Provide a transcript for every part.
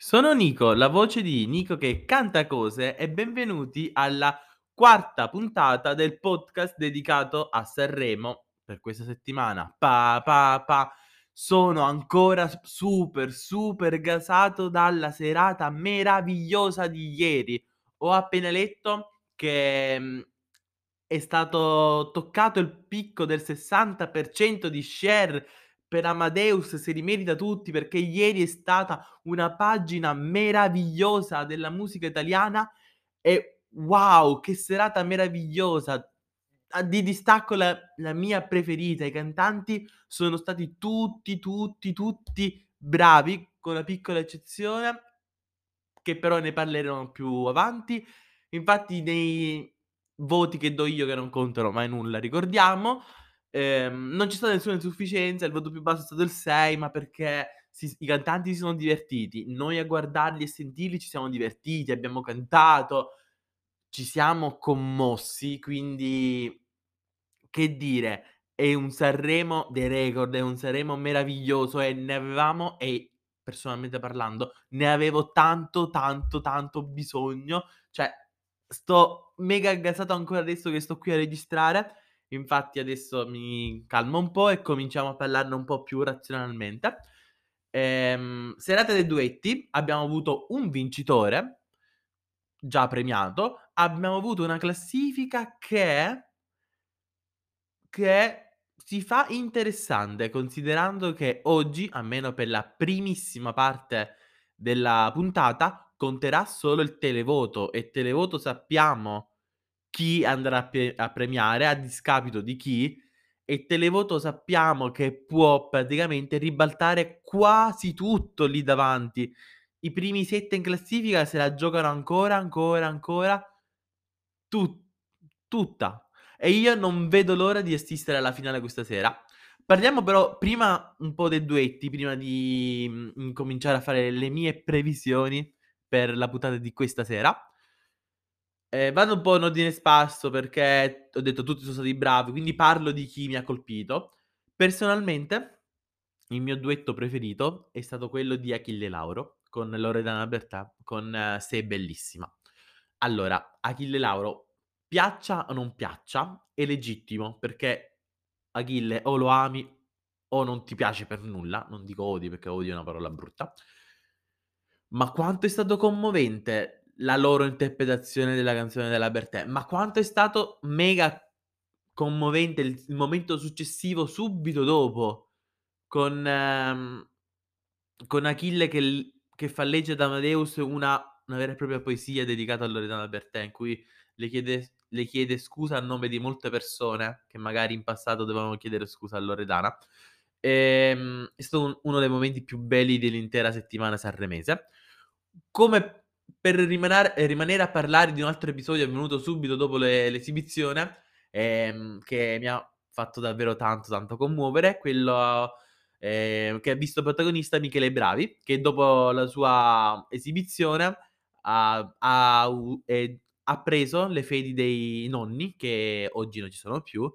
Sono Nico, la voce di Nico che canta cose e benvenuti alla quarta puntata del podcast dedicato a Sanremo per questa settimana. Pa, pa, pa. Sono ancora super, super gasato dalla serata meravigliosa di ieri. Ho appena letto che mm, è stato toccato il picco del 60% di share per Amadeus, se li merita tutti perché ieri è stata una pagina meravigliosa della musica italiana e wow, che serata meravigliosa! A di distacco la la mia preferita, i cantanti sono stati tutti, tutti, tutti bravi, con una piccola eccezione che però ne parleremo più avanti. Infatti nei voti che do io, che non contano mai nulla, ricordiamo, ehm, non c'è stata nessuna insufficienza, il voto più basso è stato il 6, ma perché si i cantanti si sono divertiti. Noi a guardarli e sentirli ci siamo divertiti, abbiamo cantato, ci siamo commossi, quindi che dire, è un Sanremo dei record, è un Sanremo meraviglioso e ne avevamo e personalmente parlando, ne avevo tanto, tanto, tanto bisogno. Cioè, sto mega gasato ancora adesso che sto qui a registrare. Infatti adesso mi calmo un po' e cominciamo a parlarne un po' più razionalmente. Ehm, serata dei duetti, abbiamo avuto un vincitore, già premiato, abbiamo avuto una classifica che che si fa interessante, considerando che oggi, almeno per la primissima parte della puntata, conterà solo il televoto e televoto sappiamo chi andrà a pe a premiare a discapito di chi, e televoto sappiamo che può praticamente ribaltare quasi tutto lì davanti. I primi 7 in classifica se la giocano ancora, ancora, ancora tu tutta. E io non vedo l'ora di assistere alla finale questa sera. Parliamo però prima un po' dei duetti, prima di, mhmm, incominciare a fare le mie previsioni per la puntata di questa sera. Ehm, vado un po' in ordine sparso perché ho detto tutti sono stati bravi, quindi parlo di chi mi ha colpito. Personalmente, il mio duetto preferito è stato quello di Achille Lauro con Loredana Bertà, con eh, "Sei bellissima". Allora, Achille Lauro, piaccia o non piaccia, è legittimo perché Achille o lo ami o non ti piace per nulla, non dico odi perché odio è una parola brutta. Ma quanto è stato commovente la loro interpretazione della canzone della Bertè, ma quanto è stato mega commovente il il momento successivo subito dopo con ehm, con Achille che che fa leggere ad Amadeus una una vera e propria poesia dedicata a Loredana Bertè, in cui le chiede le chiede scusa a nome di molte persone che magari in passato dovevano chiedere scusa a Loredana. Ehm, è stato un uno dei momenti più belli dell'intera settimana sanremese. Come per rimanare ehm, rimanere a parlare di un altro episodio avvenuto subito dopo le l'esibizione, ehm, che mi ha fatto davvero tanto, tanto commuovere, quello, ehm, che ha visto protagonista Michele Bravi, che dopo la sua esibizione ha ha u ehm, ha preso le fedi dei nonni, che oggi non ci sono più,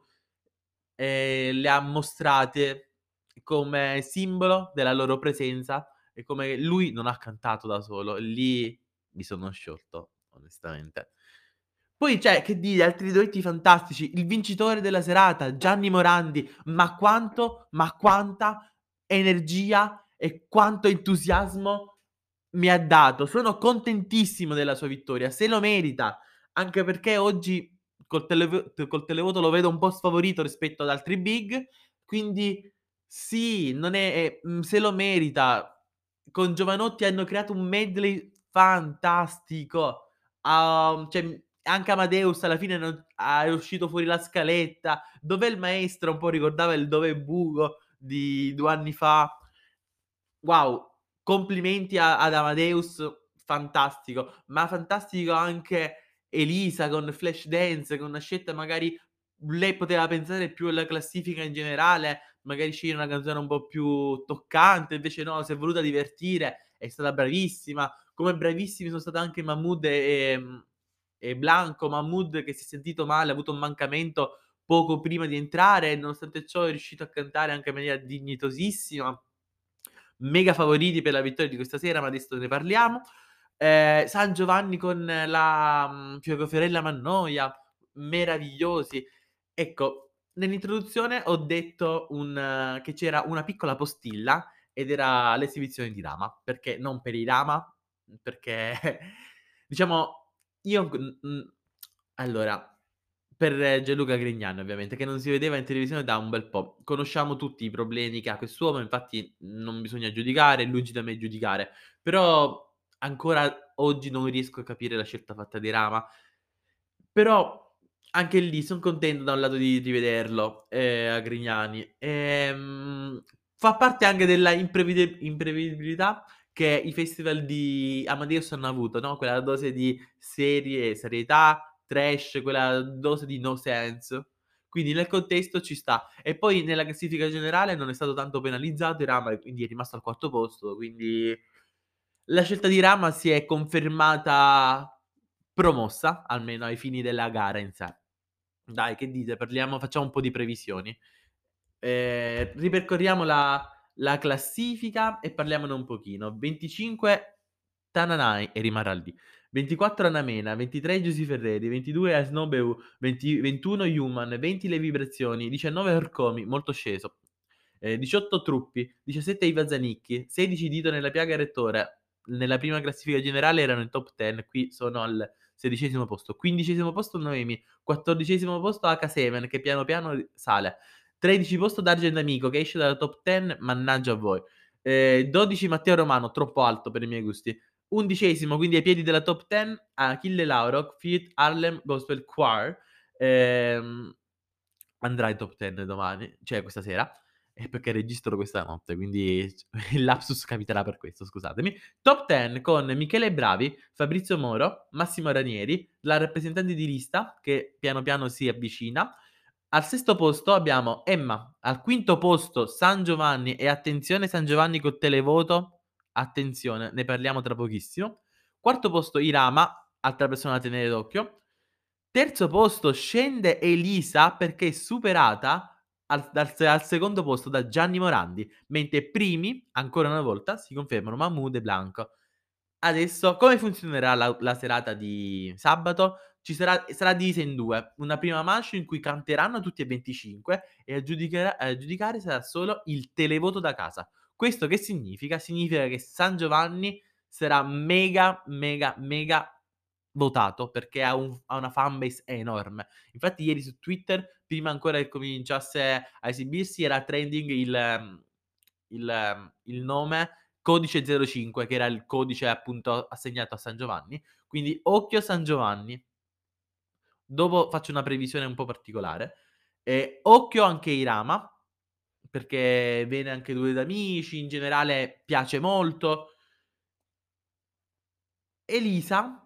e le ha mostrate come simbolo della loro presenza e come lui non ha cantato da solo. Lì mi sono sciolto, onestamente. Poi, cioè, che dire, altri duetti fantastici. Il vincitore della serata, Gianni Morandi, ma quanto ma quanta energia e quanto entusiasmo mi ha dato. Sono contentissimo della sua vittoria, se lo merita, anche perché oggi col telev col televoto lo vedo un po' sfavorito rispetto ad altri big, quindi sì, è se lo merita. Con Giovanotti hanno creato un medley fantastico. Ha cioè, anche Amadeus alla fine non è uscito fuori la scaletta. "Dov'è il maestro?" Un po' ricordava il "Dov'è Bugo" di 2 anni fa. Wow, complimenti a ad Amadeus, fantastico, ma fantastico anche Elisa con Flashdance, con una scelta magari lei poteva pensare più alla classifica in generale, magari scegliere una canzone un po' più toccante, invece no, si è voluta divertire, è stata bravissima. Come bravissimi sono state anche Mahmood e e Blanco. Mahmood che si è sentito male, ha avuto un mancamento poco prima di entrare e nonostante ciò è riuscito a cantare anche in maniera dignitosissima. mega favoriti per la vittoria di questa sera, ma adesso ne parliamo. Ehm, San Giovanni con la, mhmm, Fiorella Mannoia, meravigliosi. Ecco, nell'introduzione ho detto un che c'era una piccola postilla ed era l'esibizione di Rama, perché non per i Rama, perché diciamo io mhmm, mhmm, allora per Gianluca Grignani ovviamente, che non si vedeva in televisione da un bel po'. Conosciamo tutti i problemi che ha quest'uomo, infatti non bisogna giudicare, lungi da me giudicare, però ancora oggi non riesco a capire la scelta fatta di Rama. Però anche lì son contento da un lato di rivederlo, ehm, a Grignani. Ehm, fa parte anche della imprevide imprevedibilità che i festival di Amadeus hanno avuto, no, quella dose di serie serietà, trash, quella dose di no sense. Quindi nel contesto ci sta. E poi nella classifica generale non è stato tanto penalizzato Rama quindi è rimasto al quarto posto, quindi la scelta di Rama si è confermata promossa, almeno ai fini della gara in sé. Dai, che dite? Parliamo facciamo un po' di previsioni. Ehm, ripercorriamo la la classifica e parliamone un pochino. 25 Tananai e rimarrà lì. 24 Anamena, 23 Giusy Ferreri, 22 Asnobeu, 20 21 Human, 20 Le Vibrazioni, 19 Orcomi, molto sceso. Ehm, 18 Truppi, 17 Iva Zanicchi, 16 Dito nella piaga Rettore. Nella prima classifica generale erano in top 10, qui sono al sedicesimo posto. Quindicesimo posto Noemi, quattordicesimo posto H7 che piano piano sale. 13 posto Dargen Amico che esce dalla top 10, mannaggia a voi. Ehm, 12 Matteo Romano, troppo alto per i miei gusti. Undicesimo, quindi ai piedi della top 10, Achille Lauro, feat. Harlem Gospel Choir. Ehm, andrà in top 10 domani, cioè questa sera. Eh, perché registro questa notte, quindi il lapsus capiterà per questo, scusatemi. Top 10 con Michele Bravi, Fabrizio Moro, Massimo Ranieri, la rappresentante di lista che piano piano si avvicina. Al sesto posto abbiamo Emma, al quinto posto San Giovanni e attenzione San Giovanni col televoto, attenzione, ne parliamo tra pochissimo. Quarto posto Irama, altra persona da tenere d'occhio. Terzo posto scende Elisa perché è superata al dal al secondo posto da Gianni Morandi, mentre primi, ancora una volta, si confermano Mahmood e Blanco. Adesso come funzionerà la la serata di sabato? Ci sarà sarà divisa in 2, una prima manche in cui canteranno tutti e 25 e a giudicherà a giudicare sarà solo il televoto da casa. Questo che significa? Significa che San Giovanni sarà mega, mega, mega votato perché ha un ha una fanbase enorme. Infatti ieri su Twitter, prima ancora che cominciasse a esibirsi, era trending il il il nome Codice 05 che era il codice appunto assegnato a San Giovanni. Quindi occhio San Giovanni. Dopo faccio una previsione un po' particolare. E occhio anche Irama, perché viene anche Due d'Amici, in generale piace molto. Elisa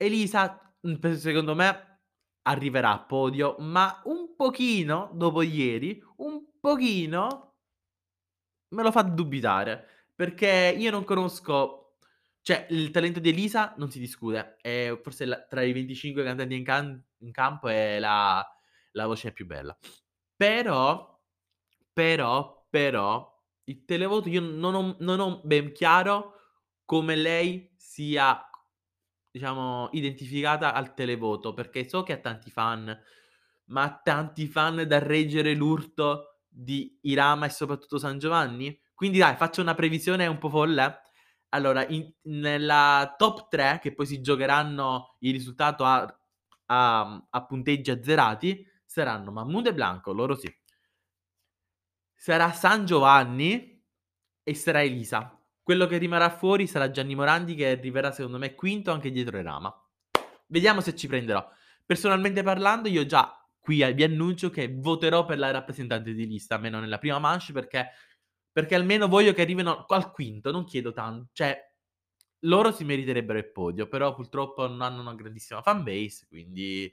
Elisa, mhmm, secondo me arriverà a podio, ma un pochino, dopo ieri, un pochino me lo fa dubitare, perché io non conosco cioè il talento di Elisa non si discute, è forse la tra i 25 cantanti in can in campo è la la voce più bella. Però, però, però, il televoto io non ho non ho ben chiaro come lei sia Diciamo, identificata al televoto, perché so che ha tanti fan, ma ha tanti fan da reggere l'urto di Irama e soprattutto San Giovanni? Quindi dai, faccio una previsione un po' folle. Allora, in nella top 3, che poi si giocheranno il risultato a a a punteggi azzerati, saranno Mahmood e Blanco, loro sì. Sarà San Giovanni e sarà Elisa. Quello che rimarrà fuori sarà Gianni Morandi che arriverà secondo me quinto anche dietro Erama. Vediamo se ci prenderò. Personalmente parlando io già qui vi annuncio che voterò per la rappresentante di lista, almeno nella prima manche perché perché almeno voglio che arrivino al quinto, non chiedo tan cioè loro si meriterebbero il podio, però purtroppo non hanno una grandissima fanbase, quindi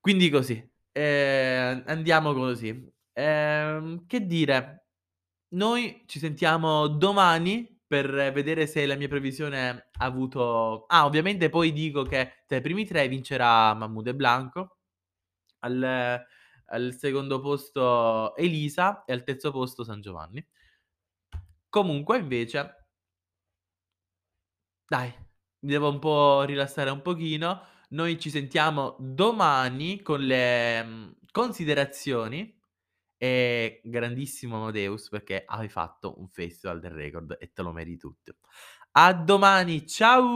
quindi così. Ehm, andiamo così. Ehm, che dire noi ci sentiamo domani per vedere se la mia previsione ha avuto ah, ovviamente poi dico che tra i primi 3 vincerà Mahmood e Blanco. Al al secondo posto Elisa e al terzo posto San Giovanni. Comunque invece dai, mi devo un po' rilassare un pochino. Noi ci sentiamo domani con le, mhmm, considerazioni e grandissimo Amadeus perché hai fatto un festival del record e te lo meriti tutto. A domani, ciao!